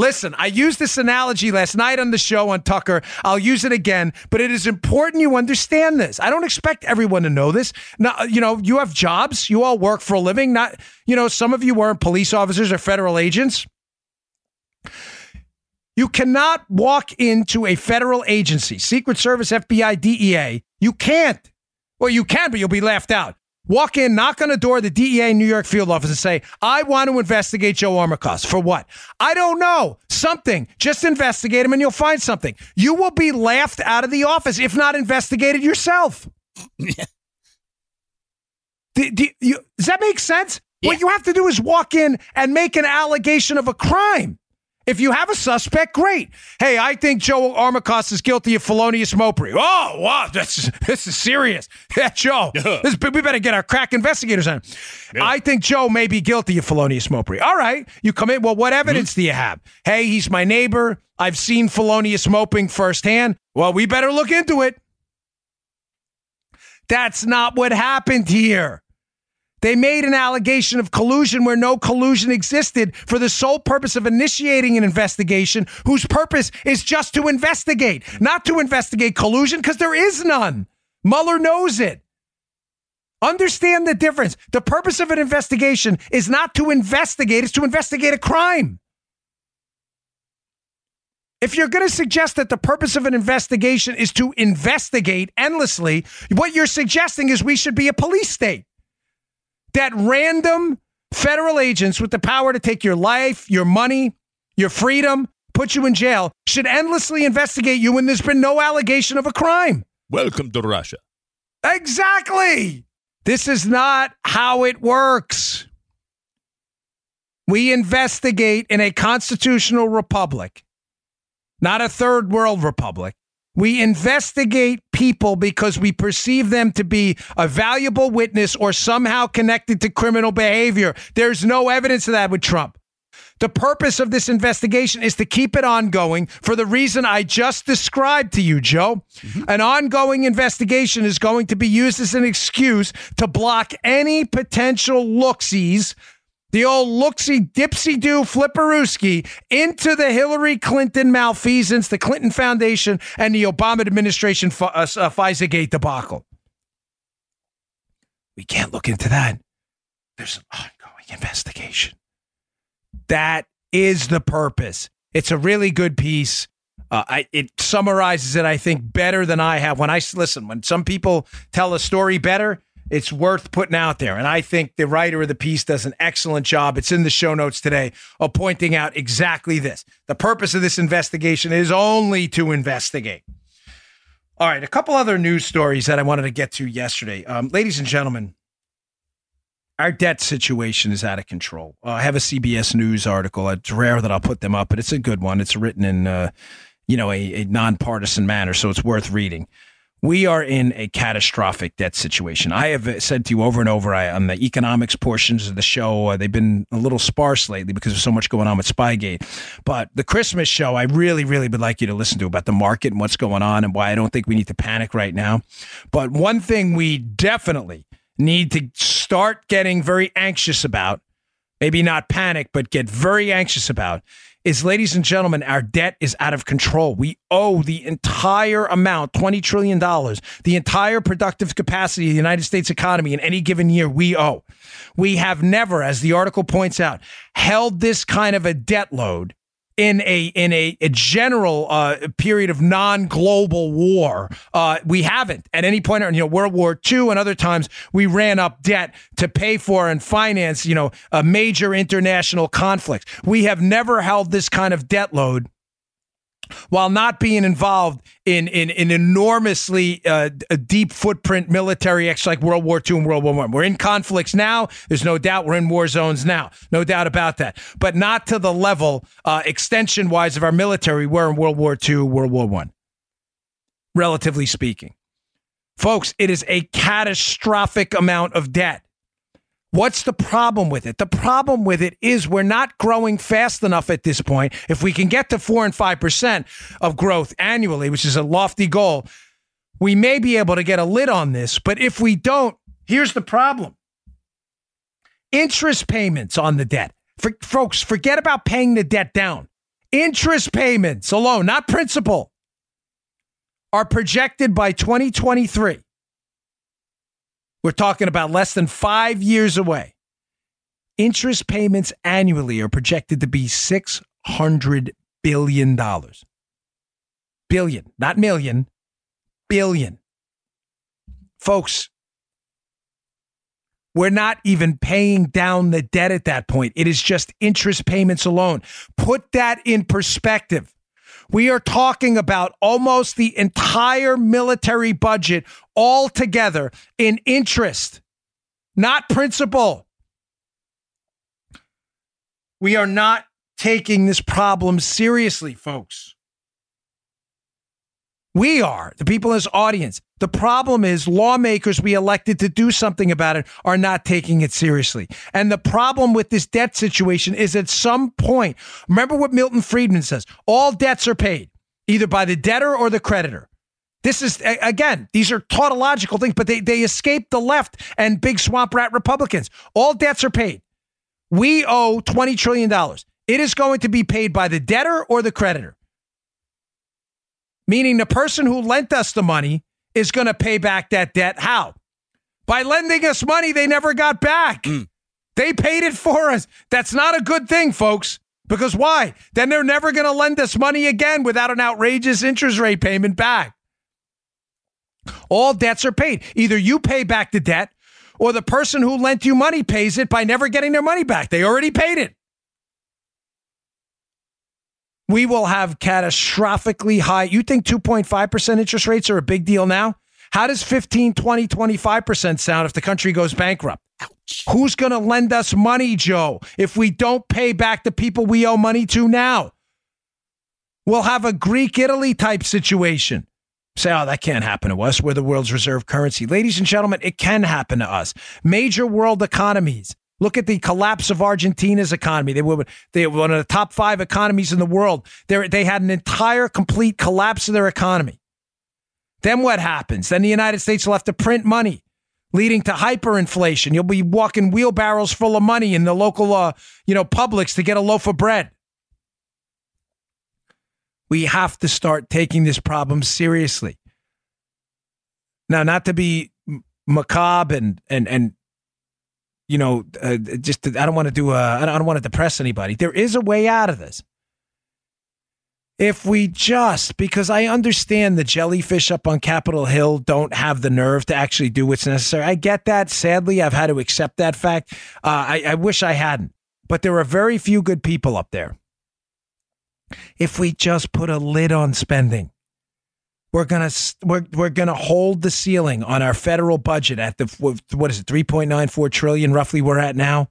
Listen, I used this analogy last night on the show on Tucker. I'll use it again, but it is important you understand this. I don't expect everyone to know this. Now, uh, you know, you have jobs, you all work for a living. Not, you know, some of you weren't police officers or federal agents. You cannot walk into a federal agency, Secret Service, FBI, DEA. You can't. Well, you can, but you'll be laughed out. Walk in, knock on the door of the DEA New York field office and say, I want to investigate Joe Armacost. For what? I don't know. Something. Just investigate him and you'll find something. You will be laughed out of the office, if not investigated yourself. Do- do you- does that make sense? What you have to do is walk in and make an allegation of a crime. If you have a suspect, great. Hey, I think Joe Armacost is guilty of felonious mopery. Oh, wow, this this is serious. Yeah, Joe, this, we better get our crack investigators on. I think Joe may be guilty of felonious mopery. All right, you come in. Well, what mm-hmm. evidence do you have? Hey, he's my neighbor. I've seen felonious moping firsthand. Well, we better look into it. That's not what happened here. They made an allegation of collusion where no collusion existed for the sole purpose of initiating an investigation whose purpose is just to investigate, not to investigate collusion because there is none. Mueller knows it. Understand the difference. The purpose of an investigation is not to investigate, it's to investigate a crime. If you're going to suggest that the purpose of an investigation is to investigate endlessly, what you're suggesting is we should be a police state that random federal agents with the power to take your life, your money, your freedom, put you in jail should endlessly investigate you when there's been no allegation of a crime. Welcome to Russia. Exactly. This is not how it works. We investigate in a constitutional republic, not a third world republic. We investigate people because we perceive them to be a valuable witness or somehow connected to criminal behavior. There's no evidence of that with Trump. The purpose of this investigation is to keep it ongoing for the reason I just described to you, Joe. Mm-hmm. An ongoing investigation is going to be used as an excuse to block any potential looksies, the old looksy dipsy do flipperooski, into the Hillary Clinton malfeasance, the Clinton Foundation, and the Obama administration uh, uh, FISA debacle. We can't look into that. There's an ongoing investigation. That is the purpose. It's a really good piece. Uh, I, it summarizes it, I think, better than I have. When I listen, when some people tell a story better, it's worth putting out there. And I think the writer of the piece does an excellent job. It's in the show notes today of pointing out exactly this. The purpose of this investigation is only to investigate. All right, a couple other news stories that I wanted to get to yesterday. Um, ladies and gentlemen, our debt situation is out of control. Uh, I have a CBS News article. It's rare that I'll put them up, but it's a good one. It's written in, uh, you know, a, a nonpartisan manner, so it's worth reading. We are in a catastrophic debt situation. I have said to you over and over I, on the economics portions of the show, uh, they've been a little sparse lately because of so much going on with Spygate. But the Christmas show, I really, really would like you to listen to about the market and what's going on and why I don't think we need to panic right now. But one thing we definitely need to start getting very anxious about, maybe not panic, but get very anxious about, is, ladies and gentlemen, our debt is out of control. We owe the entire amount, $20 trillion, the entire productive capacity of the United States economy in any given year, we owe. We have never, as the article points out, held this kind of a debt load in a in a, a general uh, period of non-global war. Uh, we haven't at any point. You know, World War II and other times we ran up debt to pay for and finance. You know, a major international conflict. We have never held this kind of debt load while not being involved in in an enormously uh, deep footprint military acts like World War II and World War One. We're in conflicts now. There's no doubt we're in war zones now. No doubt about that. But not to the level uh, extension wise of our military we were in World War II, World War One. Relatively speaking, folks, it is a catastrophic amount of debt. What's the problem with it? The problem with it is we're not growing fast enough at this point. If we can get to four and 5% of growth annually, which is a lofty goal, we may be able to get a lid on this. But if we don't, here's the problem interest payments on the debt. For, folks, forget about paying the debt down. Interest payments alone, not principal, are projected by 2023 we're talking about less than five years away. Interest payments annually are projected to be $600 billion. Billion, not million, billion. Folks, we're not even paying down the debt at that point. It is just interest payments alone. Put that in perspective. We are talking about almost the entire military budget all together in interest, not principal. We are not taking this problem seriously, folks. We are, the people in this audience. The problem is lawmakers we elected to do something about it are not taking it seriously. And the problem with this debt situation is at some point, remember what Milton Friedman says all debts are paid either by the debtor or the creditor. This is, again, these are tautological things, but they, they escape the left and big swamp rat Republicans. All debts are paid. We owe $20 trillion. It is going to be paid by the debtor or the creditor meaning the person who lent us the money is going to pay back that debt. How? By lending us money they never got back. Mm. They paid it for us. That's not a good thing, folks. Because why? Then they're never going to lend us money again without an outrageous interest rate payment back. All debts are paid. Either you pay back the debt or the person who lent you money pays it by never getting their money back. They already paid it we will have catastrophically high. You think 2.5% interest rates are a big deal now? How does 15, 20, 25% sound if the country goes bankrupt? Ouch. Who's going to lend us money, Joe, if we don't pay back the people we owe money to now? We'll have a Greek Italy type situation. Say, oh, that can't happen to us. We're the world's reserve currency. Ladies and gentlemen, it can happen to us. Major world economies Look at the collapse of Argentina's economy. They were they were one of the top five economies in the world. They they had an entire complete collapse of their economy. Then what happens? Then the United States will have to print money, leading to hyperinflation. You'll be walking wheelbarrows full of money in the local, uh, you know, Publix to get a loaf of bread. We have to start taking this problem seriously. Now, not to be macabre and and and you know, uh, just I don't want to do I don't want to depress anybody. There is a way out of this. If we just, because I understand the jellyfish up on Capitol Hill don't have the nerve to actually do what's necessary. I get that. Sadly, I've had to accept that fact. Uh, I, I wish I hadn't, but there are very few good people up there. If we just put a lid on spending, we're gonna we're we're gonna hold the ceiling on our federal budget at the what is it 3.94 trillion roughly we're at now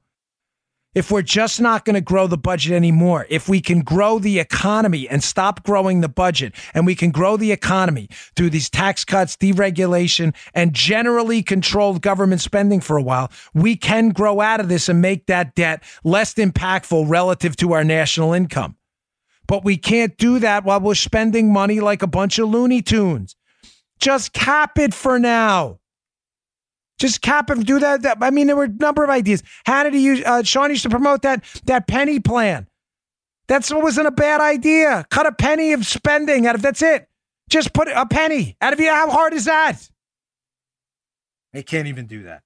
if we're just not going to grow the budget anymore, if we can grow the economy and stop growing the budget, and we can grow the economy through these tax cuts, deregulation, and generally controlled government spending for a while, we can grow out of this and make that debt less impactful relative to our national income. But we can't do that while we're spending money like a bunch of Looney Tunes. Just cap it for now. Just cap and do that, that. I mean, there were a number of ideas. Use? Uh, Sean used to promote that that penny plan. That's what wasn't a bad idea. Cut a penny of spending out of that's it. Just put a penny out of you. How hard is that? They can't even do that.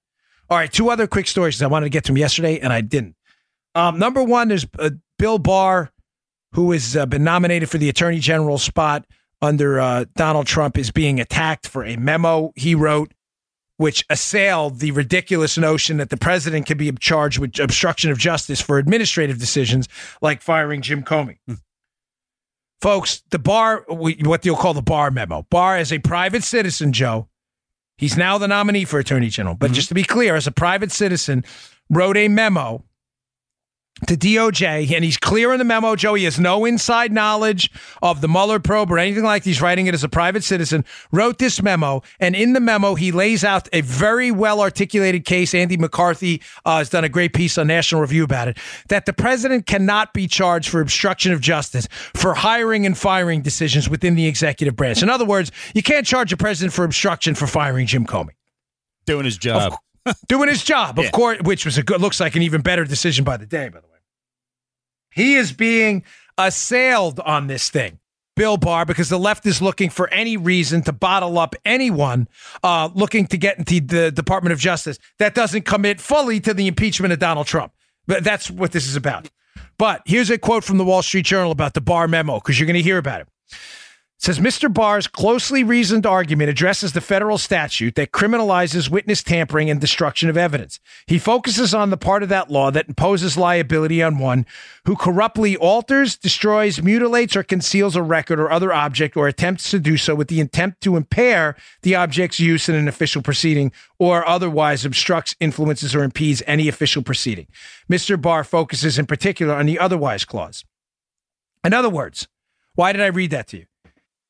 All right, two other quick stories I wanted to get to yesterday and I didn't. Um, number one, is uh, Bill Barr, who has uh, been nominated for the Attorney General spot under uh, Donald Trump, is being attacked for a memo he wrote which assailed the ridiculous notion that the president could be charged with obstruction of justice for administrative decisions like firing Jim Comey. Hmm. Folks, the Barr, what you'll call the Barr memo. Barr, as a private citizen, Joe, he's now the nominee for attorney general. But mm-hmm. just to be clear, as a private citizen, wrote a memo to DOJ, and he's clear in the memo, Joe. He has no inside knowledge of the Mueller probe or anything like that. He's writing it as a private citizen, wrote this memo, and in the memo, he lays out a very well articulated case. Andy McCarthy uh, has done a great piece on National Review about it that the president cannot be charged for obstruction of justice for hiring and firing decisions within the executive branch. In other words, you can't charge a president for obstruction for firing Jim Comey. Doing his job. Of, doing his job, of yeah. course, which was a good, looks like an even better decision by the day, by the way. He is being assailed on this thing. Bill Barr, because the left is looking for any reason to bottle up anyone uh, looking to get into the Department of Justice that doesn't commit fully to the impeachment of Donald Trump. But that's what this is about. But here's a quote from the Wall Street Journal about the Barr memo, because you're going to hear about it says Mr. Barr's closely reasoned argument addresses the federal statute that criminalizes witness tampering and destruction of evidence. He focuses on the part of that law that imposes liability on one who corruptly alters, destroys, mutilates, or conceals a record or other object or attempts to do so with the intent to impair the object's use in an official proceeding or otherwise obstructs, influences, or impedes any official proceeding. Mr. Barr focuses in particular on the otherwise clause. In other words, why did I read that to you?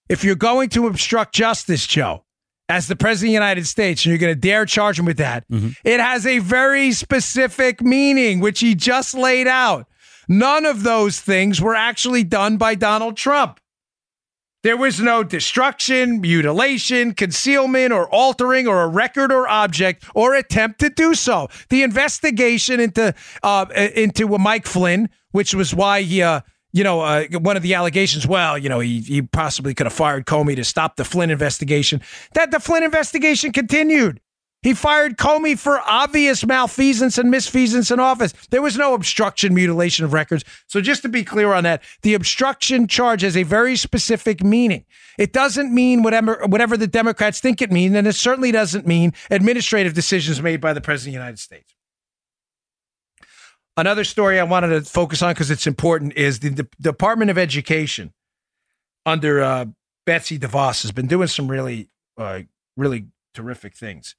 If you're going to obstruct justice, Joe, as the president of the United States, and you're going to dare charge him with that, mm-hmm. it has a very specific meaning, which he just laid out. None of those things were actually done by Donald Trump. There was no destruction, mutilation, concealment, or altering or a record or object or attempt to do so. The investigation into uh, into Mike Flynn, which was why he uh, you know, uh, one of the allegations, well, you know, he, he possibly could have fired Comey to stop the Flynn investigation. That the Flynn investigation continued. He fired Comey for obvious malfeasance and misfeasance in office. There was no obstruction, mutilation of records. So, just to be clear on that, the obstruction charge has a very specific meaning. It doesn't mean whatever whatever the Democrats think it means, and it certainly doesn't mean administrative decisions made by the President of the United States. Another story I wanted to focus on because it's important is the, Department of Education under uh, Betsy DeVos has been doing some really, uh, really terrific things.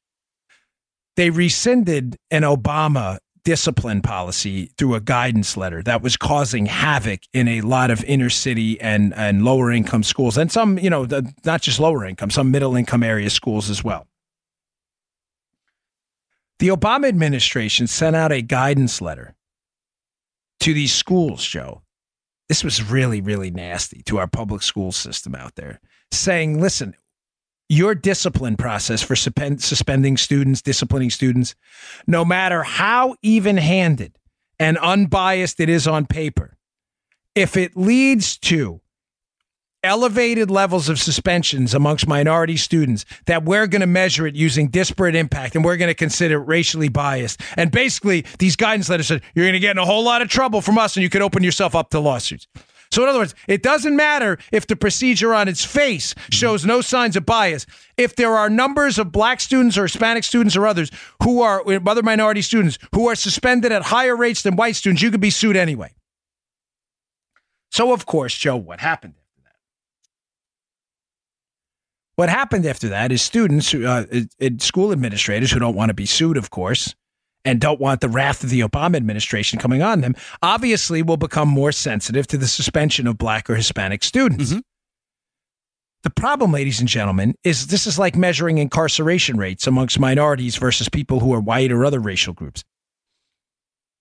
They rescinded an Obama discipline policy through a guidance letter that was causing havoc in a lot of inner city and, and lower income schools and some, you know, the, not just lower income, some middle income area schools as well. The Obama administration sent out a guidance letter to these schools, Joe. This was really, really nasty to our public school system out there, saying, listen, your discipline process for suspending students, disciplining students, no matter how even handed and unbiased it is on paper, if it leads to elevated levels of suspensions amongst minority students that we're going to measure it using disparate impact and we're going to consider it racially biased. And basically, these guidance letters said you're going to get in a whole lot of trouble from us and you could open yourself up to lawsuits. So, in other words, it doesn't matter if the procedure on its face shows no signs of bias. If there are numbers of black students or Hispanic students or others who are other minority students who are suspended at higher rates than white students, you could be sued anyway. So, of course, Joe, what happened? What happened after that is students, uh, school administrators who don't want to be sued, of course, and don't want the wrath of the Obama administration coming on them, obviously will become more sensitive to the suspension of black or Hispanic students. Mm-hmm. The problem, ladies and gentlemen, is this is like measuring incarceration rates amongst minorities versus people who are white or other racial groups.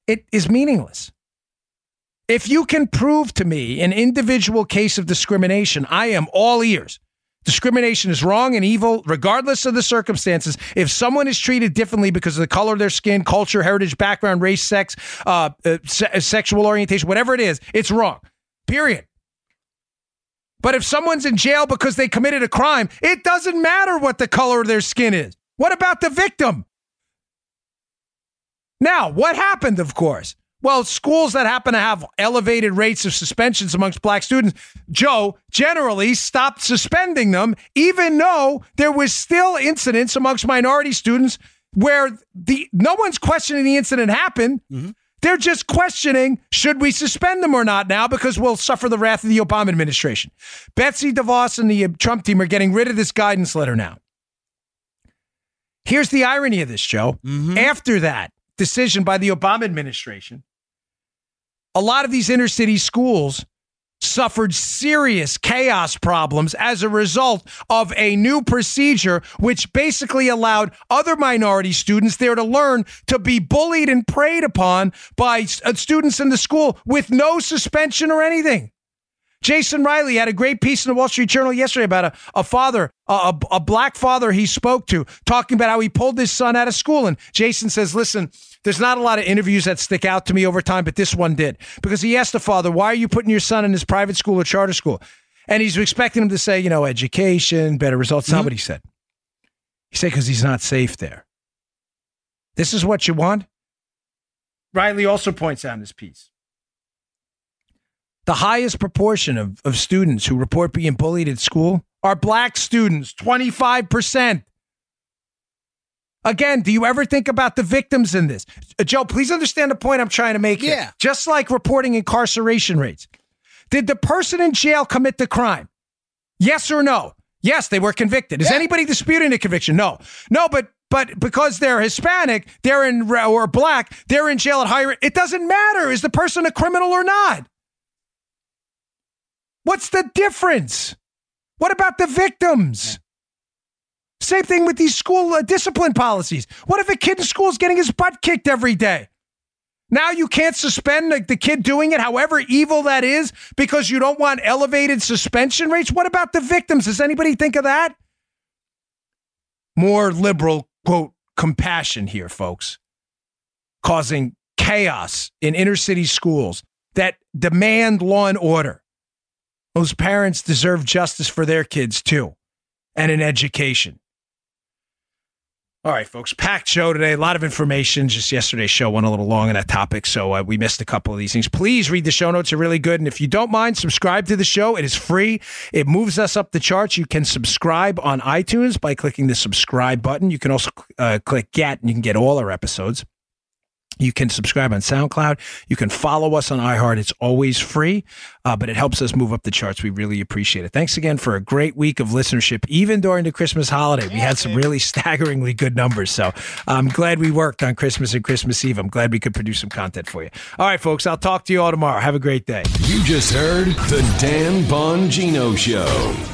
It is meaningless. If you can prove to me an individual case of discrimination, I am all ears. Discrimination is wrong and evil, regardless of the circumstances. If someone is treated differently because of the color of their skin, culture, heritage, background, race, sex, uh, uh, se- sexual orientation, whatever it is, it's wrong. Period. But if someone's in jail because they committed a crime, it doesn't matter what the color of their skin is. What about the victim? Now, what happened, of course? Well, schools that happen to have elevated rates of suspensions amongst black students, Joe generally stopped suspending them, even though there was still incidents amongst minority students where the no one's questioning the incident happened. Mm-hmm. They're just questioning should we suspend them or not now because we'll suffer the wrath of the Obama administration. Betsy DeVos and the Trump team are getting rid of this guidance letter now. Here's the irony of this, Joe. Mm-hmm. After that decision by the Obama administration, a lot of these inner city schools suffered serious chaos problems as a result of a new procedure, which basically allowed other minority students there to learn to be bullied and preyed upon by uh, students in the school with no suspension or anything. Jason Riley had a great piece in the Wall Street Journal yesterday about a, a father, a, a black father he spoke to, talking about how he pulled his son out of school. And Jason says, listen, there's not a lot of interviews that stick out to me over time, but this one did because he asked the father, "Why are you putting your son in this private school or charter school?" And he's expecting him to say, you know, education, better results. Mm-hmm. Not what he said. He said because he's not safe there. This is what you want. Riley also points out in this piece the highest proportion of, of students who report being bullied at school are black students, 25%. Again, do you ever think about the victims in this? Uh, Joe, please understand the point I'm trying to make yeah. Here. Just like reporting incarceration rates. Did the person in jail commit the crime? Yes or no? Yes, they were convicted. Is yeah. anybody disputing the conviction? No. No, but but because they're Hispanic, they're in or black, they're in jail at higher. It doesn't matter. Is the person a criminal or not? What's the difference? What about the victims? Same thing with these school uh, discipline policies. What if a kid in school is getting his butt kicked every day? Now you can't suspend the, the kid doing it, however evil that is, because you don't want elevated suspension rates. What about the victims? Does anybody think of that? More liberal, quote, compassion here, folks, causing chaos in inner city schools that demand law and order. Those parents deserve justice for their kids too and an education. All right, folks. Packed show today. A lot of information. Just yesterday's show went a little long on that topic, so uh, we missed a couple of these things. Please read the show notes; they're really good. And if you don't mind, subscribe to the show. It is free. It moves us up the charts. You can subscribe on iTunes by clicking the subscribe button. You can also uh, click Get, and you can get all our episodes. You can subscribe on SoundCloud. You can follow us on iHeart. It's always free, uh, but it helps us move up the charts. We really appreciate it. Thanks again for a great week of listenership, even during the Christmas holiday. We had some really staggeringly good numbers. So I'm glad we worked on Christmas and Christmas Eve. I'm glad we could produce some content for you. All right, folks, I'll talk to you all tomorrow. Have a great day. You just heard The Dan Bongino Show.